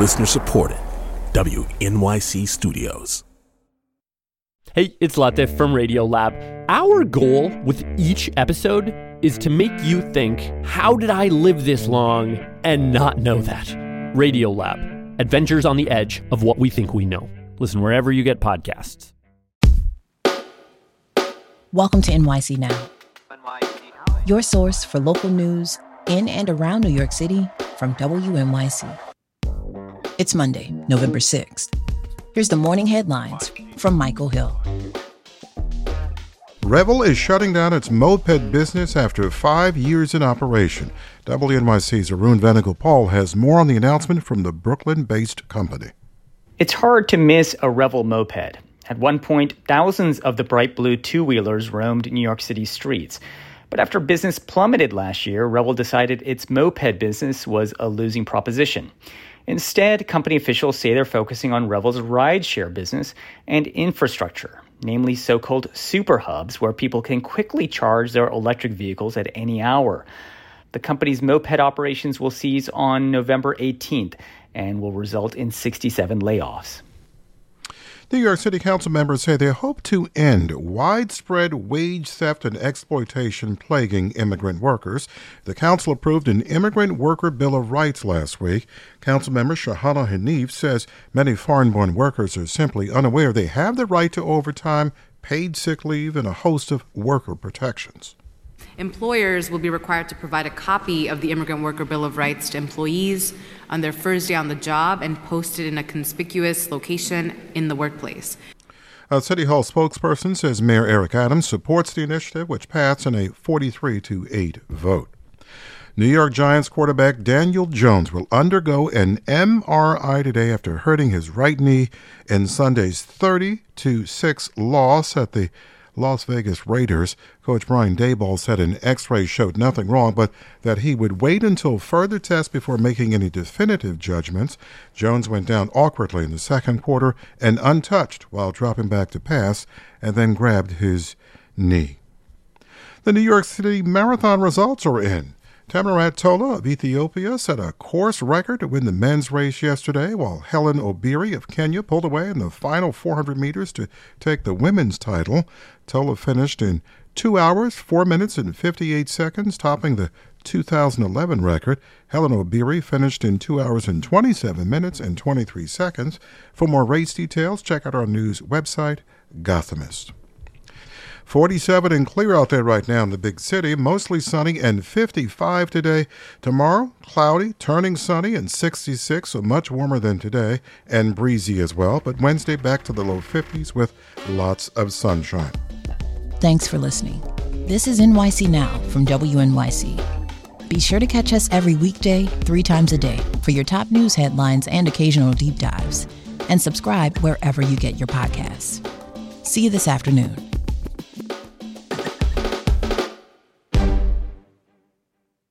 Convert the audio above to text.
Listener supported. WNYC Studios. Hey, it's Latif from Radiolab. Our goal with each episode is to make you think, how did I live this long and not know that? Radiolab, adventures on the edge of what we think we know. Listen wherever you get podcasts. Welcome to NYC Now, your source for local news in and around New York City from WNYC. It's Monday, November 6th. Here's the morning headlines from Michael Hill. Revel is shutting down its moped business after five years in operation. WNYC's Arun Venugopal has more on the announcement from the Brooklyn based company. It's hard to miss a Revel moped. At one point, thousands of the bright blue two wheelers roamed New York City streets. But after business plummeted last year, Revel decided its moped business was a losing proposition. Instead, company officials say they're focusing on Revel's rideshare business and infrastructure, namely so called super hubs where people can quickly charge their electric vehicles at any hour. The company's moped operations will cease on November 18th and will result in 67 layoffs. New York City Council members say they hope to end widespread wage theft and exploitation plaguing immigrant workers. The council approved an Immigrant Worker Bill of Rights last week. Councilmember Shahana Hanif says many foreign born workers are simply unaware they have the right to overtime, paid sick leave, and a host of worker protections. Employers will be required to provide a copy of the Immigrant Worker Bill of Rights to employees on their first day on the job and post it in a conspicuous location in the workplace. A City Hall spokesperson says Mayor Eric Adams supports the initiative, which passed in a 43 to 8 vote. New York Giants quarterback Daniel Jones will undergo an MRI today after hurting his right knee in Sunday's 30 to 6 loss at the Las Vegas Raiders. Coach Brian Daboll said an x ray showed nothing wrong, but that he would wait until further tests before making any definitive judgments. Jones went down awkwardly in the second quarter and untouched while dropping back to pass and then grabbed his knee. The New York City Marathon results are in. Tamirat Tola of Ethiopia set a course record to win the men's race yesterday, while Helen Obiri of Kenya pulled away in the final 400 meters to take the women's title. Tola finished in 2 hours, 4 minutes, and 58 seconds, topping the 2011 record. Helen Obiri finished in 2 hours and 27 minutes and 23 seconds. For more race details, check out our news website, Gothamist. 47 and clear out there right now in the big city. Mostly sunny and 55 today. Tomorrow, cloudy, turning sunny and 66, so much warmer than today, and breezy as well. But Wednesday back to the low 50s with lots of sunshine. Thanks for listening. This is NYC Now from WNYC. Be sure to catch us every weekday, three times a day, for your top news headlines and occasional deep dives. And subscribe wherever you get your podcasts. See you this afternoon.